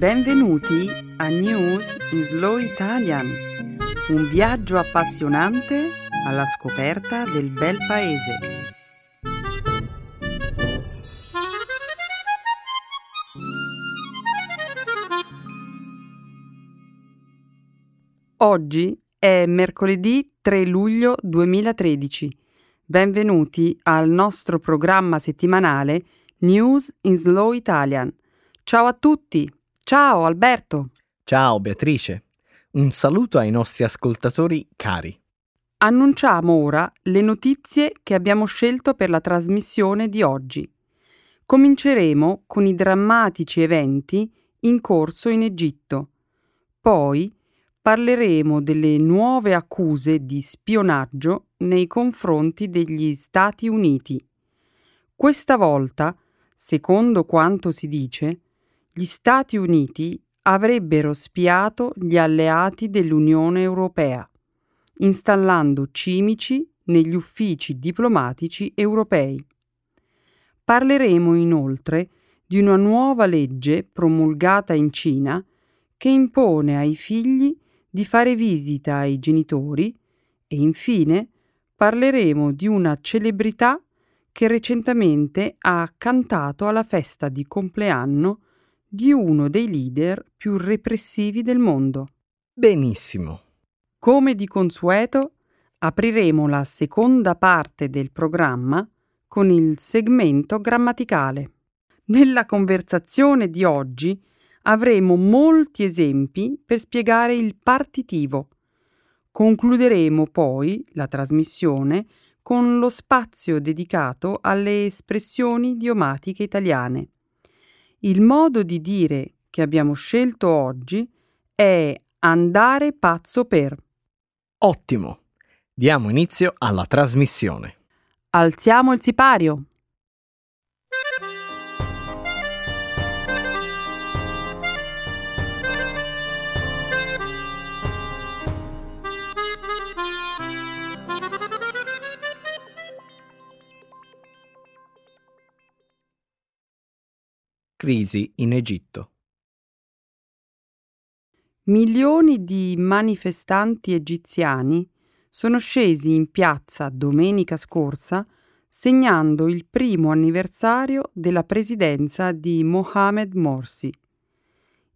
Benvenuti a News in Slow Italian, un viaggio appassionante alla scoperta del bel paese. Oggi è mercoledì 3 luglio 2013. Benvenuti al nostro programma settimanale News in Slow Italian. Ciao a tutti! Ciao Alberto! Ciao Beatrice! Un saluto ai nostri ascoltatori cari. Annunciamo ora le notizie che abbiamo scelto per la trasmissione di oggi. Cominceremo con i drammatici eventi in corso in Egitto. Poi parleremo delle nuove accuse di spionaggio nei confronti degli Stati Uniti. Questa volta, secondo quanto si dice, gli Stati Uniti avrebbero spiato gli alleati dell'Unione Europea, installando cimici negli uffici diplomatici europei. Parleremo inoltre di una nuova legge promulgata in Cina che impone ai figli di fare visita ai genitori e infine parleremo di una celebrità che recentemente ha cantato alla festa di compleanno di uno dei leader più repressivi del mondo. Benissimo. Come di consueto, apriremo la seconda parte del programma con il segmento grammaticale. Nella conversazione di oggi avremo molti esempi per spiegare il partitivo. Concluderemo poi la trasmissione con lo spazio dedicato alle espressioni idiomatiche italiane. Il modo di dire che abbiamo scelto oggi è andare pazzo per. Ottimo. Diamo inizio alla trasmissione. Alziamo il sipario. Crisi in Egitto. Milioni di manifestanti egiziani sono scesi in piazza domenica scorsa segnando il primo anniversario della presidenza di Mohamed Morsi.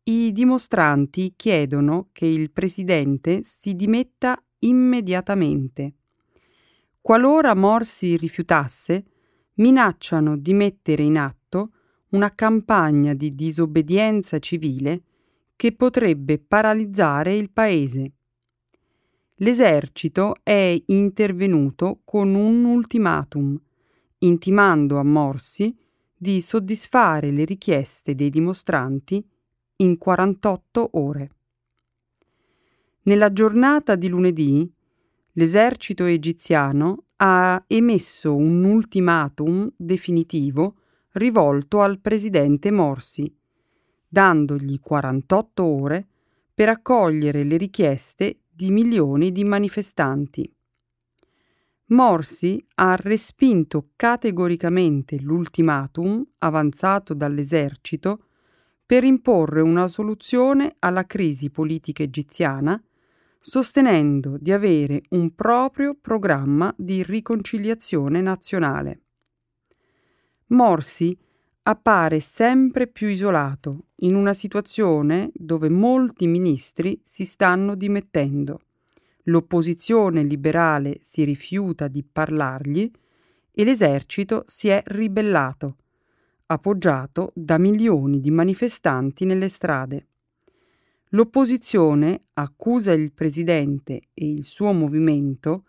I dimostranti chiedono che il presidente si dimetta immediatamente. Qualora Morsi rifiutasse, minacciano di mettere in atto una campagna di disobbedienza civile che potrebbe paralizzare il paese. L'esercito è intervenuto con un ultimatum, intimando a Morsi di soddisfare le richieste dei dimostranti in 48 ore. Nella giornata di lunedì, l'esercito egiziano ha emesso un ultimatum definitivo rivolto al presidente Morsi, dandogli 48 ore per accogliere le richieste di milioni di manifestanti. Morsi ha respinto categoricamente l'ultimatum avanzato dall'esercito per imporre una soluzione alla crisi politica egiziana, sostenendo di avere un proprio programma di riconciliazione nazionale. Morsi appare sempre più isolato in una situazione dove molti ministri si stanno dimettendo. L'opposizione liberale si rifiuta di parlargli e l'esercito si è ribellato, appoggiato da milioni di manifestanti nelle strade. L'opposizione accusa il presidente e il suo movimento,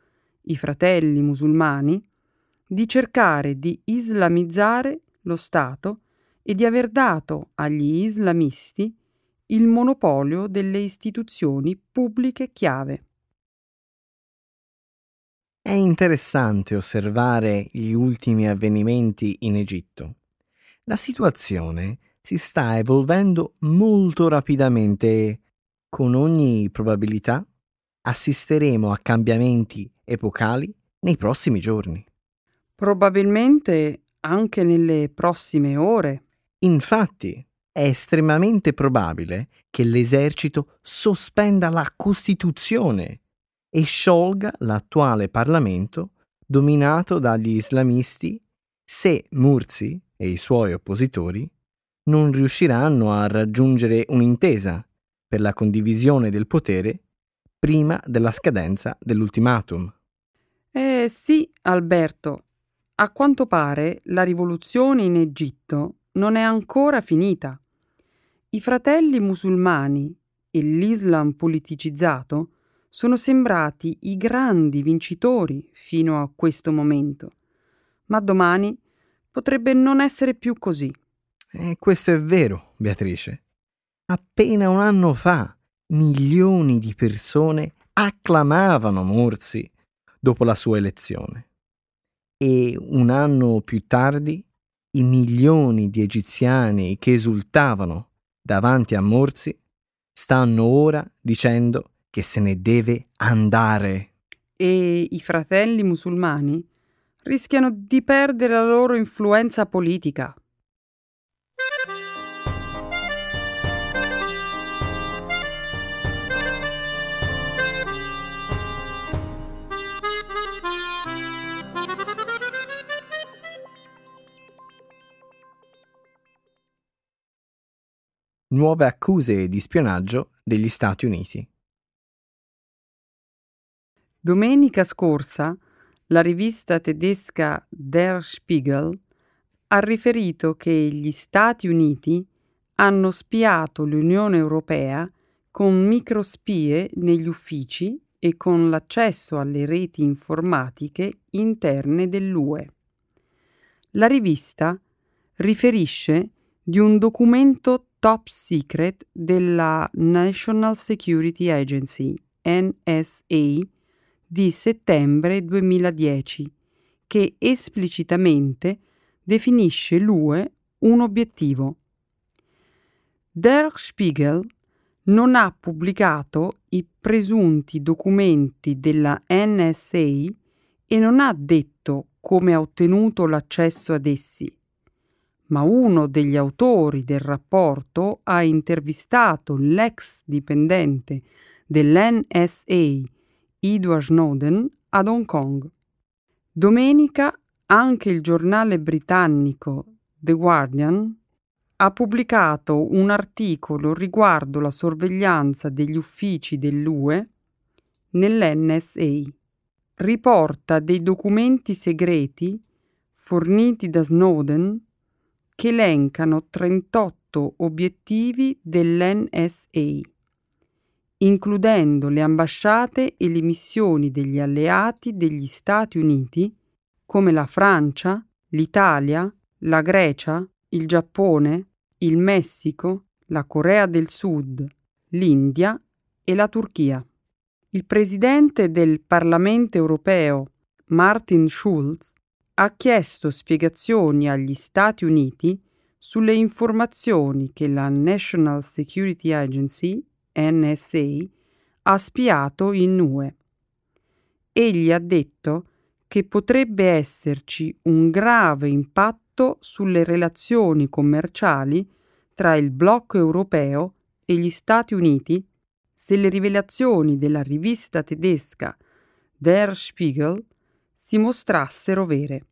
i fratelli musulmani, di cercare di islamizzare lo Stato e di aver dato agli islamisti il monopolio delle istituzioni pubbliche chiave. È interessante osservare gli ultimi avvenimenti in Egitto. La situazione si sta evolvendo molto rapidamente e, con ogni probabilità, assisteremo a cambiamenti epocali nei prossimi giorni. Probabilmente anche nelle prossime ore. Infatti, è estremamente probabile che l'esercito sospenda la Costituzione e sciolga l'attuale Parlamento dominato dagli islamisti se Mursi e i suoi oppositori non riusciranno a raggiungere un'intesa per la condivisione del potere prima della scadenza dell'ultimatum. Eh sì, Alberto. A quanto pare la rivoluzione in Egitto non è ancora finita. I fratelli musulmani e l'Islam politicizzato sono sembrati i grandi vincitori fino a questo momento, ma domani potrebbe non essere più così. E questo è vero, Beatrice. Appena un anno fa milioni di persone acclamavano Morsi dopo la sua elezione. E un anno più tardi i milioni di egiziani che esultavano davanti a Morsi stanno ora dicendo che se ne deve andare. E i fratelli musulmani rischiano di perdere la loro influenza politica. Nuove accuse di spionaggio degli Stati Uniti. Domenica scorsa la rivista tedesca Der Spiegel ha riferito che gli Stati Uniti hanno spiato l'Unione Europea con microspie negli uffici e con l'accesso alle reti informatiche interne dell'UE. La rivista riferisce di un documento top secret della National Security Agency, NSA, di settembre 2010, che esplicitamente definisce l'UE un obiettivo. Der Spiegel non ha pubblicato i presunti documenti della NSA e non ha detto come ha ottenuto l'accesso ad essi ma uno degli autori del rapporto ha intervistato l'ex dipendente dell'NSA, Edward Snowden, ad Hong Kong. Domenica anche il giornale britannico The Guardian ha pubblicato un articolo riguardo la sorveglianza degli uffici dell'UE nell'NSA. Riporta dei documenti segreti forniti da Snowden che elencano 38 obiettivi dell'NSA, includendo le ambasciate e le missioni degli alleati degli Stati Uniti come la Francia, l'Italia, la Grecia, il Giappone, il Messico, la Corea del Sud, l'India e la Turchia. Il presidente del Parlamento europeo, Martin Schulz, ha chiesto spiegazioni agli Stati Uniti sulle informazioni che la National Security Agency, NSA, ha spiato in UE. Egli ha detto che potrebbe esserci un grave impatto sulle relazioni commerciali tra il blocco europeo e gli Stati Uniti se le rivelazioni della rivista tedesca Der Spiegel si mostrassero vere.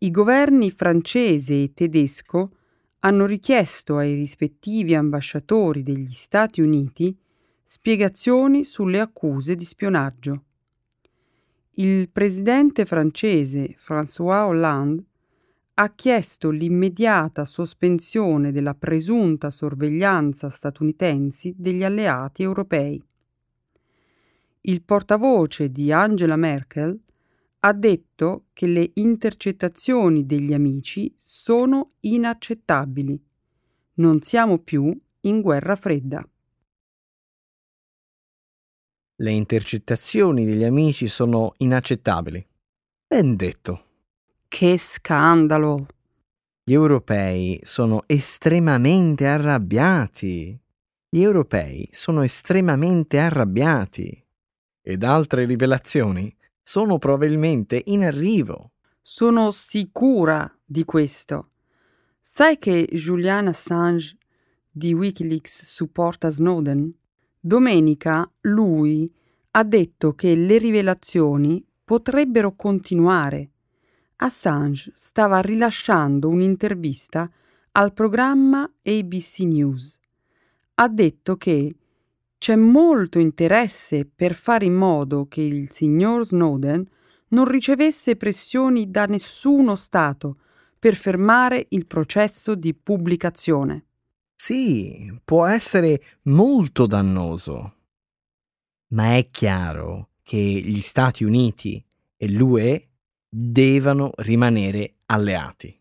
I governi francese e tedesco hanno richiesto ai rispettivi ambasciatori degli Stati Uniti spiegazioni sulle accuse di spionaggio. Il presidente francese François Hollande ha chiesto l'immediata sospensione della presunta sorveglianza statunitense degli alleati europei il portavoce di Angela Merkel ha detto che le intercettazioni degli amici sono inaccettabili. Non siamo più in guerra fredda. Le intercettazioni degli amici sono inaccettabili. Ben detto. Che scandalo! Gli europei sono estremamente arrabbiati. Gli europei sono estremamente arrabbiati ed altre rivelazioni sono probabilmente in arrivo. Sono sicura di questo. Sai che Julian Assange di Wikileaks supporta Snowden? Domenica lui ha detto che le rivelazioni potrebbero continuare. Assange stava rilasciando un'intervista al programma ABC News. Ha detto che c'è molto interesse per fare in modo che il signor Snowden non ricevesse pressioni da nessuno Stato per fermare il processo di pubblicazione. Sì, può essere molto dannoso. Ma è chiaro che gli Stati Uniti e l'UE devono rimanere alleati.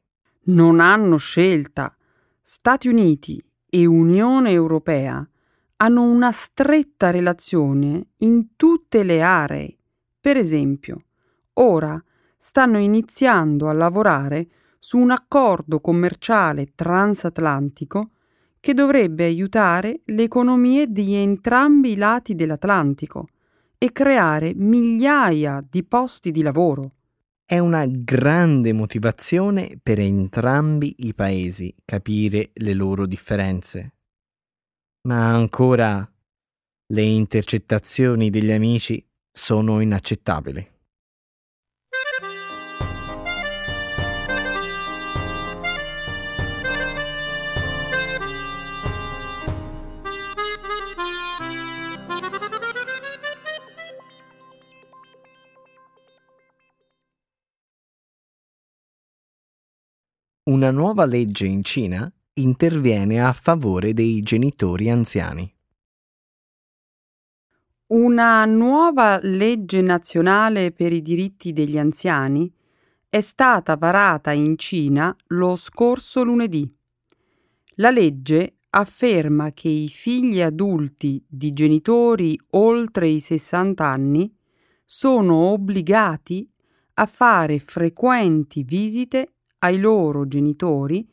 Non hanno scelta. Stati Uniti e Unione Europea hanno una stretta relazione in tutte le aree. Per esempio, ora stanno iniziando a lavorare su un accordo commerciale transatlantico che dovrebbe aiutare le economie di entrambi i lati dell'Atlantico e creare migliaia di posti di lavoro. È una grande motivazione per entrambi i paesi capire le loro differenze. Ma ancora le intercettazioni degli amici sono inaccettabili. Una nuova legge in Cina interviene a favore dei genitori anziani. Una nuova legge nazionale per i diritti degli anziani è stata varata in Cina lo scorso lunedì. La legge afferma che i figli adulti di genitori oltre i 60 anni sono obbligati a fare frequenti visite ai loro genitori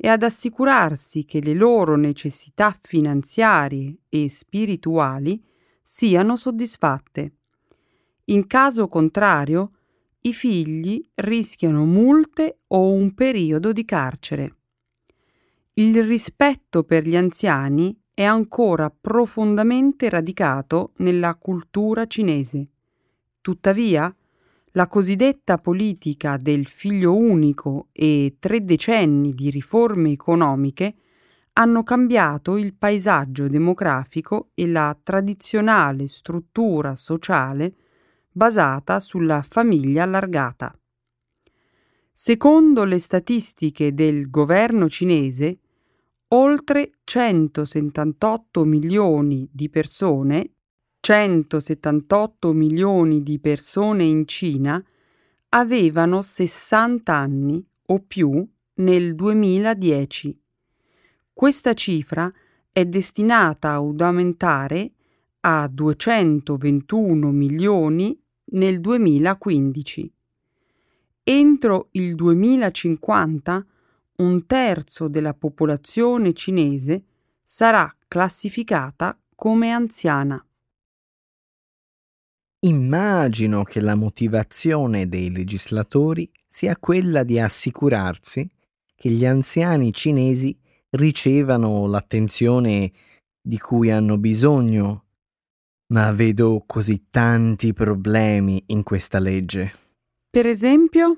e ad assicurarsi che le loro necessità finanziarie e spirituali siano soddisfatte. In caso contrario, i figli rischiano multe o un periodo di carcere. Il rispetto per gli anziani è ancora profondamente radicato nella cultura cinese. Tuttavia, la cosiddetta politica del figlio unico e tre decenni di riforme economiche hanno cambiato il paesaggio demografico e la tradizionale struttura sociale basata sulla famiglia allargata. Secondo le statistiche del governo cinese, oltre 178 milioni di persone 178 milioni di persone in Cina avevano 60 anni o più nel 2010. Questa cifra è destinata ad aumentare a 221 milioni nel 2015. Entro il 2050 un terzo della popolazione cinese sarà classificata come anziana. Immagino che la motivazione dei legislatori sia quella di assicurarsi che gli anziani cinesi ricevano l'attenzione di cui hanno bisogno, ma vedo così tanti problemi in questa legge. Per esempio?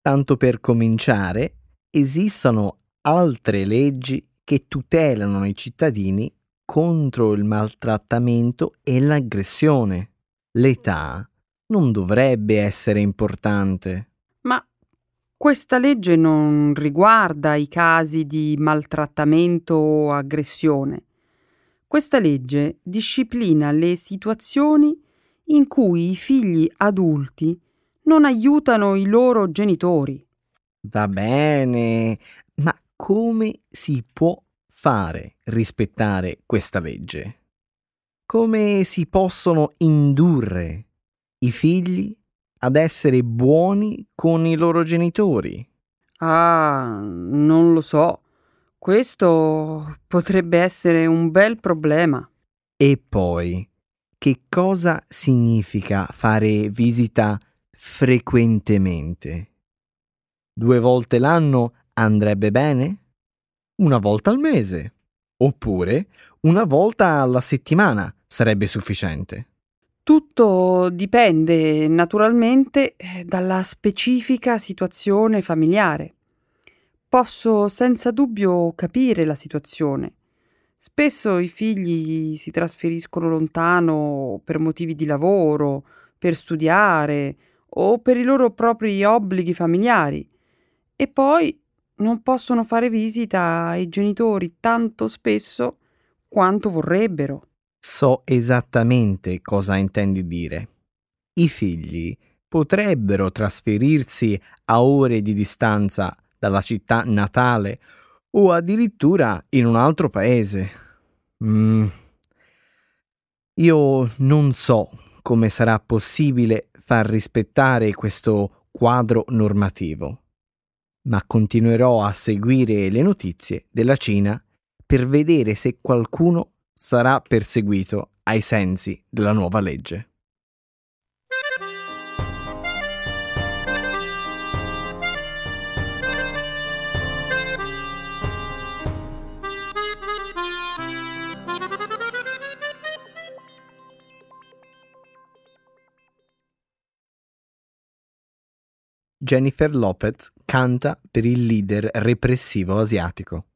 Tanto per cominciare, esistono altre leggi che tutelano i cittadini contro il maltrattamento e l'aggressione l'età non dovrebbe essere importante. Ma questa legge non riguarda i casi di maltrattamento o aggressione. Questa legge disciplina le situazioni in cui i figli adulti non aiutano i loro genitori. Va bene, ma come si può fare rispettare questa legge? Come si possono indurre i figli ad essere buoni con i loro genitori? Ah, non lo so. Questo potrebbe essere un bel problema. E poi, che cosa significa fare visita frequentemente? Due volte l'anno andrebbe bene? Una volta al mese. Oppure una volta alla settimana sarebbe sufficiente. Tutto dipende naturalmente eh, dalla specifica situazione familiare. Posso senza dubbio capire la situazione. Spesso i figli si trasferiscono lontano per motivi di lavoro, per studiare o per i loro propri obblighi familiari e poi non possono fare visita ai genitori tanto spesso quanto vorrebbero. So esattamente cosa intendi dire. I figli potrebbero trasferirsi a ore di distanza dalla città natale o addirittura in un altro paese. Mm. Io non so come sarà possibile far rispettare questo quadro normativo, ma continuerò a seguire le notizie della Cina per vedere se qualcuno sarà perseguito ai sensi della nuova legge. Jennifer Lopez canta per il leader repressivo asiatico.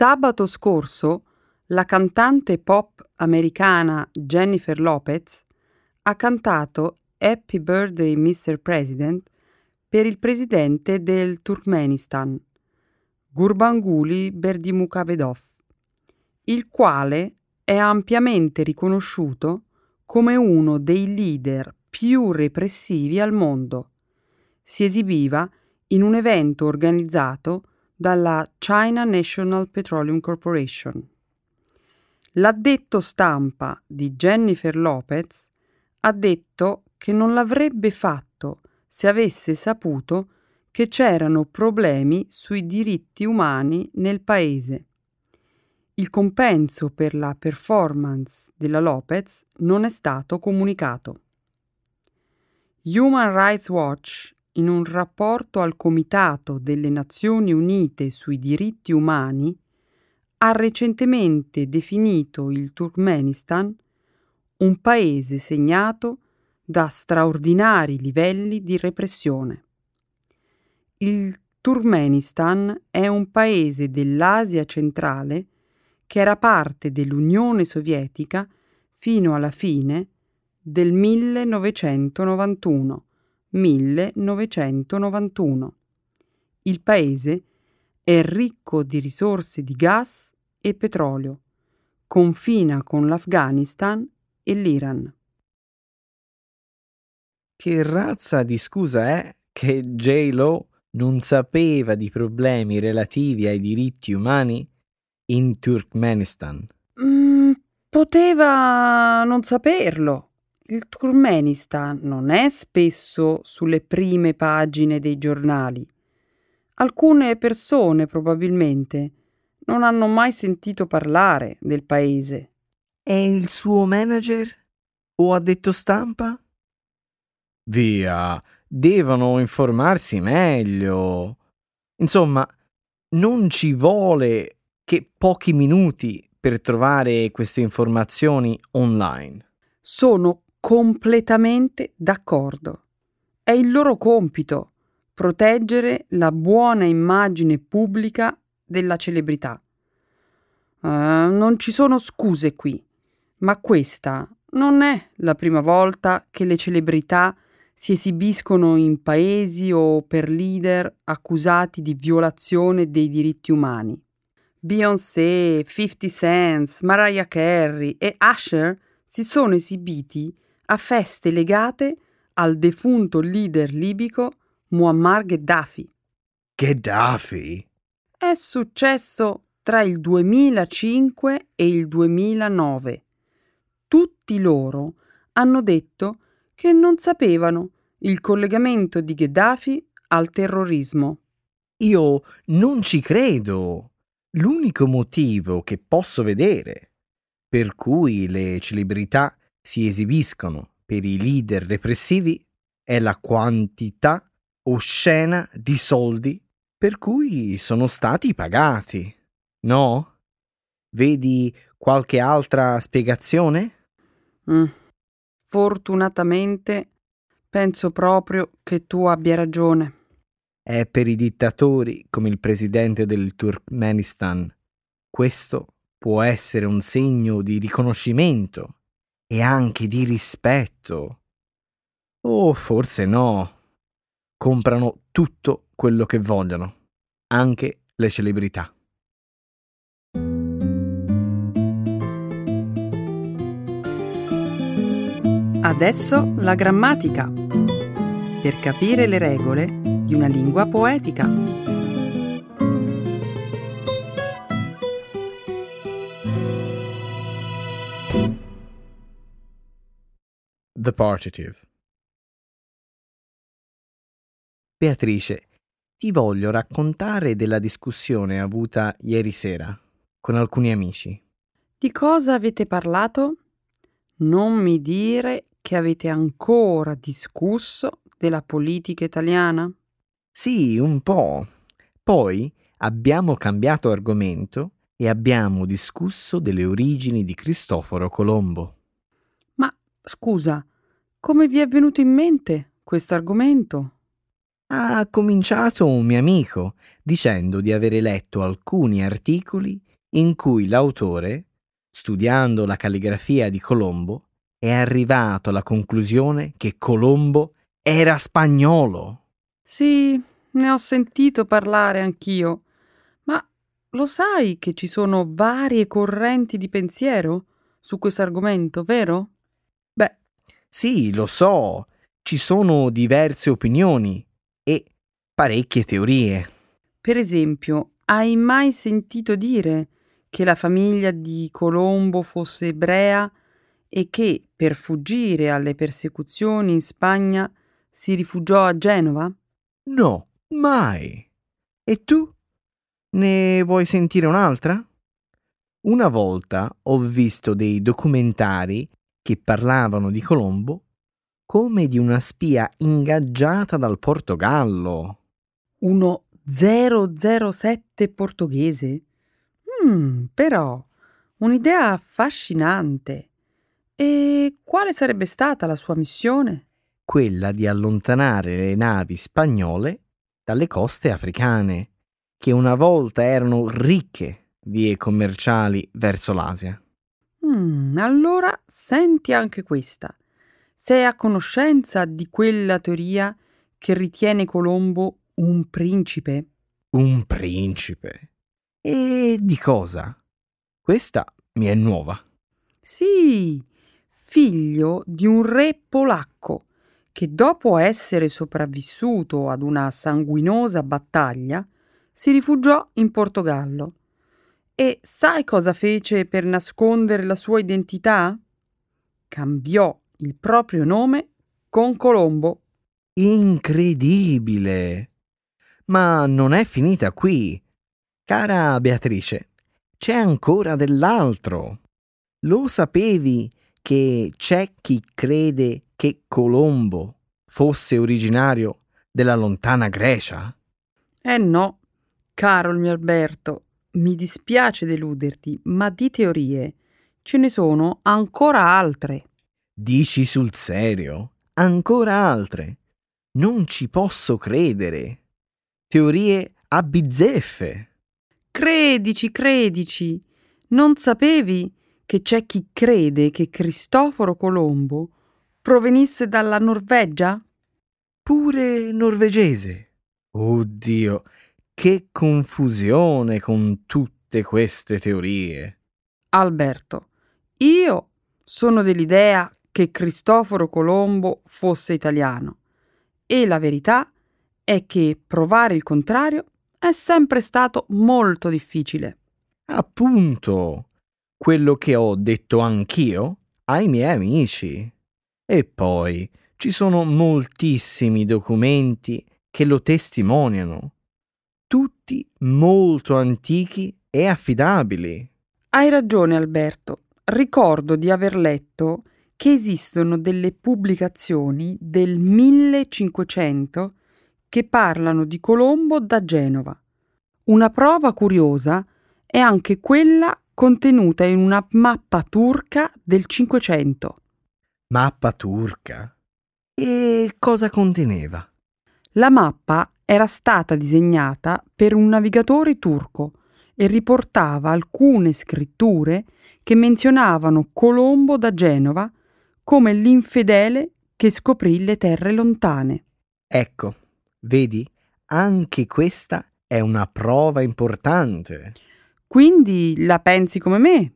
Sabato scorso la cantante pop americana Jennifer Lopez ha cantato Happy Birthday Mr. President per il presidente del Turkmenistan, Gurbanguly Berdimukamedov, il quale è ampiamente riconosciuto come uno dei leader più repressivi al mondo. Si esibiva in un evento organizzato dalla China National Petroleum Corporation. L'addetto stampa di Jennifer Lopez ha detto che non l'avrebbe fatto se avesse saputo che c'erano problemi sui diritti umani nel paese. Il compenso per la performance della Lopez non è stato comunicato. Human Rights Watch in un rapporto al Comitato delle Nazioni Unite sui diritti umani, ha recentemente definito il Turkmenistan un paese segnato da straordinari livelli di repressione. Il Turkmenistan è un paese dell'Asia centrale che era parte dell'Unione Sovietica fino alla fine del 1991 1991. Il paese è ricco di risorse di gas e petrolio, confina con l'Afghanistan e l'Iran. Che razza di scusa è che J-Lo non sapeva di problemi relativi ai diritti umani in Turkmenistan? Mm, poteva non saperlo. Il Turkmenistan non è spesso sulle prime pagine dei giornali. Alcune persone probabilmente non hanno mai sentito parlare del paese. E il suo manager? O ha detto stampa? Via, devono informarsi meglio. Insomma, non ci vuole che pochi minuti per trovare queste informazioni online. Sono completamente d'accordo. È il loro compito proteggere la buona immagine pubblica della celebrità. Uh, non ci sono scuse qui, ma questa non è la prima volta che le celebrità si esibiscono in paesi o per leader accusati di violazione dei diritti umani. Beyoncé, 50 Cent, Mariah Carey e Usher si sono esibiti a feste legate al defunto leader libico Muammar Gheddafi. Gheddafi? È successo tra il 2005 e il 2009. Tutti loro hanno detto che non sapevano il collegamento di Gheddafi al terrorismo. Io non ci credo. L'unico motivo che posso vedere per cui le celebrità si esibiscono per i leader repressivi è la quantità oscena di soldi per cui sono stati pagati. No? Vedi qualche altra spiegazione? Mm. Fortunatamente penso proprio che tu abbia ragione. È per i dittatori come il presidente del Turkmenistan. Questo può essere un segno di riconoscimento e anche di rispetto. O forse no. Comprano tutto quello che vogliono, anche le celebrità. Adesso la grammatica. Per capire le regole di una lingua poetica. The partitive. Beatrice, ti voglio raccontare della discussione avuta ieri sera con alcuni amici. Di cosa avete parlato? Non mi dire che avete ancora discusso della politica italiana? Sì, un po'. Poi abbiamo cambiato argomento e abbiamo discusso delle origini di Cristoforo Colombo. Ma scusa, come vi è venuto in mente questo argomento? Ha cominciato un mio amico dicendo di avere letto alcuni articoli in cui l'autore, studiando la calligrafia di Colombo, è arrivato alla conclusione che Colombo era spagnolo. Sì, ne ho sentito parlare anch'io. Ma lo sai che ci sono varie correnti di pensiero su questo argomento, vero? Sì, lo so. Ci sono diverse opinioni e parecchie teorie. Per esempio, hai mai sentito dire che la famiglia di Colombo fosse ebrea e che, per fuggire alle persecuzioni in Spagna, si rifugiò a Genova? No, mai. E tu? Ne vuoi sentire un'altra? Una volta ho visto dei documentari che parlavano di Colombo come di una spia ingaggiata dal Portogallo. Uno 007 portoghese? Mm, però, un'idea affascinante. E quale sarebbe stata la sua missione? Quella di allontanare le navi spagnole dalle coste africane, che una volta erano ricche vie commerciali verso l'Asia. Mm, allora senti anche questa. Sei a conoscenza di quella teoria che ritiene Colombo un principe? Un principe? E di cosa? Questa mi è nuova. Sì, figlio di un re polacco che dopo essere sopravvissuto ad una sanguinosa battaglia si rifugiò in Portogallo. E sai cosa fece per nascondere la sua identità? Cambiò il proprio nome con Colombo. Incredibile! Ma non è finita qui. Cara Beatrice, c'è ancora dell'altro. Lo sapevi che c'è chi crede che Colombo fosse originario della lontana Grecia? Eh no, caro il mio Alberto, mi dispiace deluderti, ma di teorie ce ne sono ancora altre. Dici sul serio? Ancora altre? Non ci posso credere. Teorie a bizzeffe. Credici, credici. Non sapevi che c'è chi crede che Cristoforo Colombo provenisse dalla Norvegia? Pure norvegese. Oddio, che confusione con tutte queste teorie. Alberto, io sono dell'idea che Cristoforo Colombo fosse italiano e la verità è che provare il contrario è sempre stato molto difficile. Appunto quello che ho detto anch'io ai miei amici. E poi ci sono moltissimi documenti che lo testimoniano, tutti molto antichi e affidabili. Hai ragione Alberto, ricordo di aver letto che esistono delle pubblicazioni del 1500 che parlano di Colombo da Genova. Una prova curiosa è anche quella contenuta in una mappa turca del Cinquecento. Mappa turca? E cosa conteneva? La mappa era stata disegnata per un navigatore turco e riportava alcune scritture che menzionavano Colombo da Genova come l'infedele che scoprì le terre lontane. Ecco, vedi, anche questa è una prova importante. Quindi la pensi come me?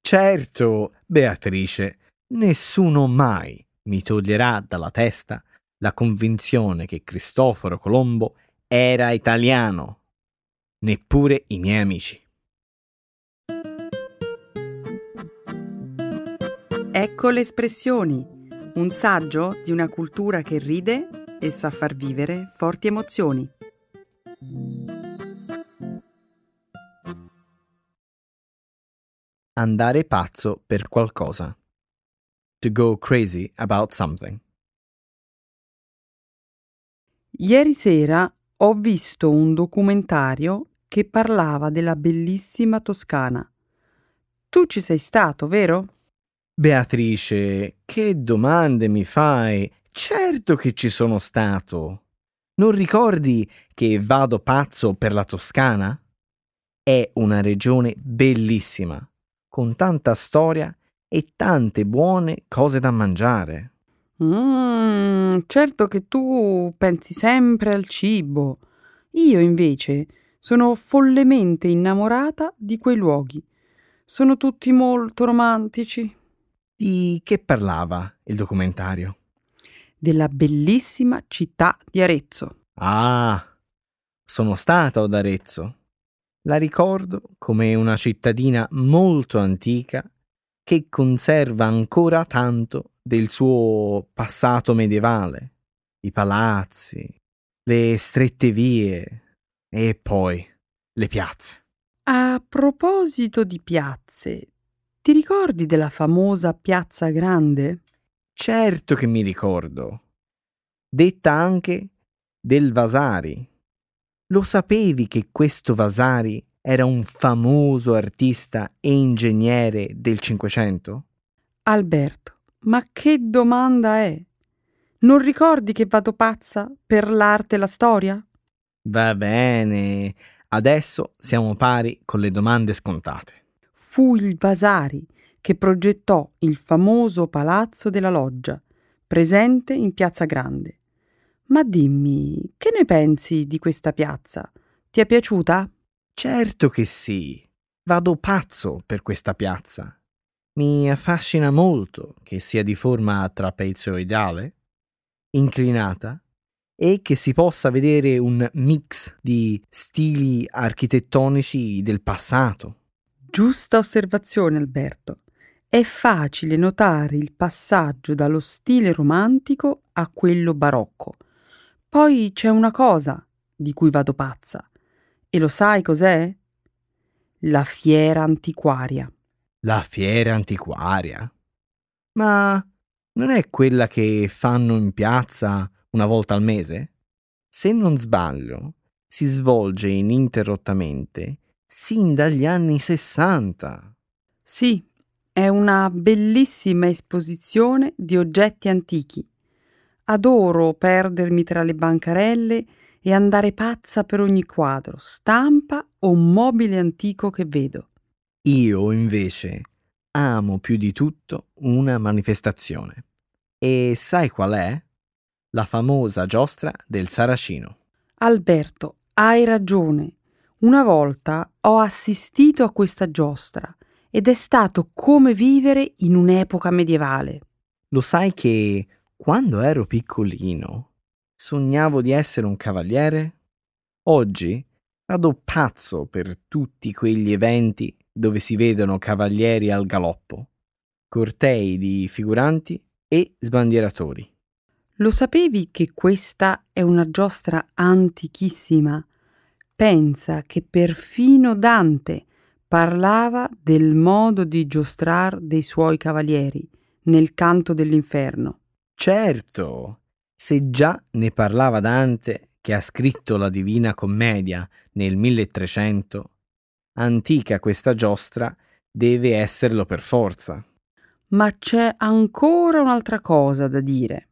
Certo, Beatrice, nessuno mai mi toglierà dalla testa la convinzione che Cristoforo Colombo era italiano. Neppure i miei amici. Ecco le espressioni, un saggio di una cultura che ride e sa far vivere forti emozioni. Andare pazzo per qualcosa. To go crazy about something. Ieri sera ho visto un documentario che parlava della bellissima Toscana. Tu ci sei stato, vero? Beatrice, che domande mi fai? Certo che ci sono stato. Non ricordi che vado pazzo per la Toscana? È una regione bellissima, con tanta storia e tante buone cose da mangiare. Mm, certo che tu pensi sempre al cibo. Io invece sono follemente innamorata di quei luoghi. Sono tutti molto romantici. Di che parlava il documentario? Della bellissima città di Arezzo. Ah, sono stato ad Arezzo. La ricordo come una cittadina molto antica che conserva ancora tanto del suo passato medievale, i palazzi, le strette vie e poi le piazze. A proposito di piazze, ti ricordi della famosa Piazza Grande? Certo che mi ricordo. Detta anche del Vasari. Lo sapevi che questo Vasari era un famoso artista e ingegnere del Cinquecento? Alberto, ma che domanda è? Non ricordi che vado pazza per l'arte e la storia? Va bene, adesso siamo pari con le domande scontate fu il Vasari che progettò il famoso palazzo della loggia, presente in Piazza Grande. Ma dimmi, che ne pensi di questa piazza? Ti è piaciuta? Certo che sì. Vado pazzo per questa piazza. Mi affascina molto che sia di forma trapezoidale, inclinata e che si possa vedere un mix di stili architettonici del passato. Giusta osservazione, Alberto. È facile notare il passaggio dallo stile romantico a quello barocco. Poi c'è una cosa di cui vado pazza. E lo sai cos'è? La fiera antiquaria. La fiera antiquaria? Ma non è quella che fanno in piazza una volta al mese? Se non sbaglio, si svolge ininterrottamente sin dagli anni sessanta. Sì, è una bellissima esposizione di oggetti antichi. Adoro perdermi tra le bancarelle e andare pazza per ogni quadro, stampa o mobile antico che vedo. Io, invece, amo più di tutto una manifestazione. E sai qual è? La famosa giostra del Saracino. Alberto, hai ragione. Una volta ho assistito a questa giostra ed è stato come vivere in un'epoca medievale. Lo sai che quando ero piccolino sognavo di essere un cavaliere? Oggi vado pazzo per tutti quegli eventi dove si vedono cavalieri al galoppo, cortei di figuranti e sbandieratori. Lo sapevi che questa è una giostra antichissima pensa che perfino Dante parlava del modo di giostrar dei suoi cavalieri nel canto dell'inferno. Certo, se già ne parlava Dante che ha scritto la Divina Commedia nel 1300, antica questa giostra deve esserlo per forza. Ma c'è ancora un'altra cosa da dire.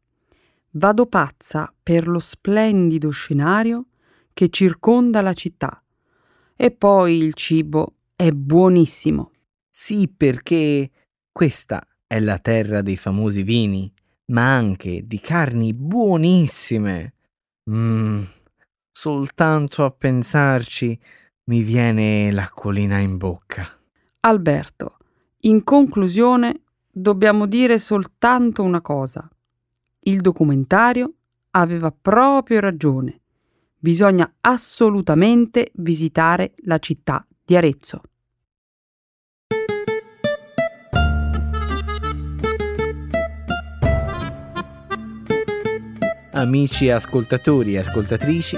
Vado pazza per lo splendido scenario che circonda la città. E poi il cibo è buonissimo. Sì, perché questa è la terra dei famosi vini, ma anche di carni buonissime. Mmm, soltanto a pensarci mi viene l'acquolina in bocca. Alberto, in conclusione dobbiamo dire soltanto una cosa. Il documentario aveva proprio ragione. Bisogna assolutamente visitare la città di Arezzo. Amici ascoltatori e ascoltatrici,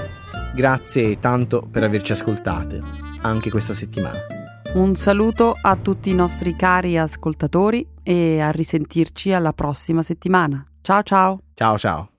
grazie tanto per averci ascoltate anche questa settimana. Un saluto a tutti i nostri cari ascoltatori e a risentirci alla prossima settimana. Ciao ciao. Ciao ciao.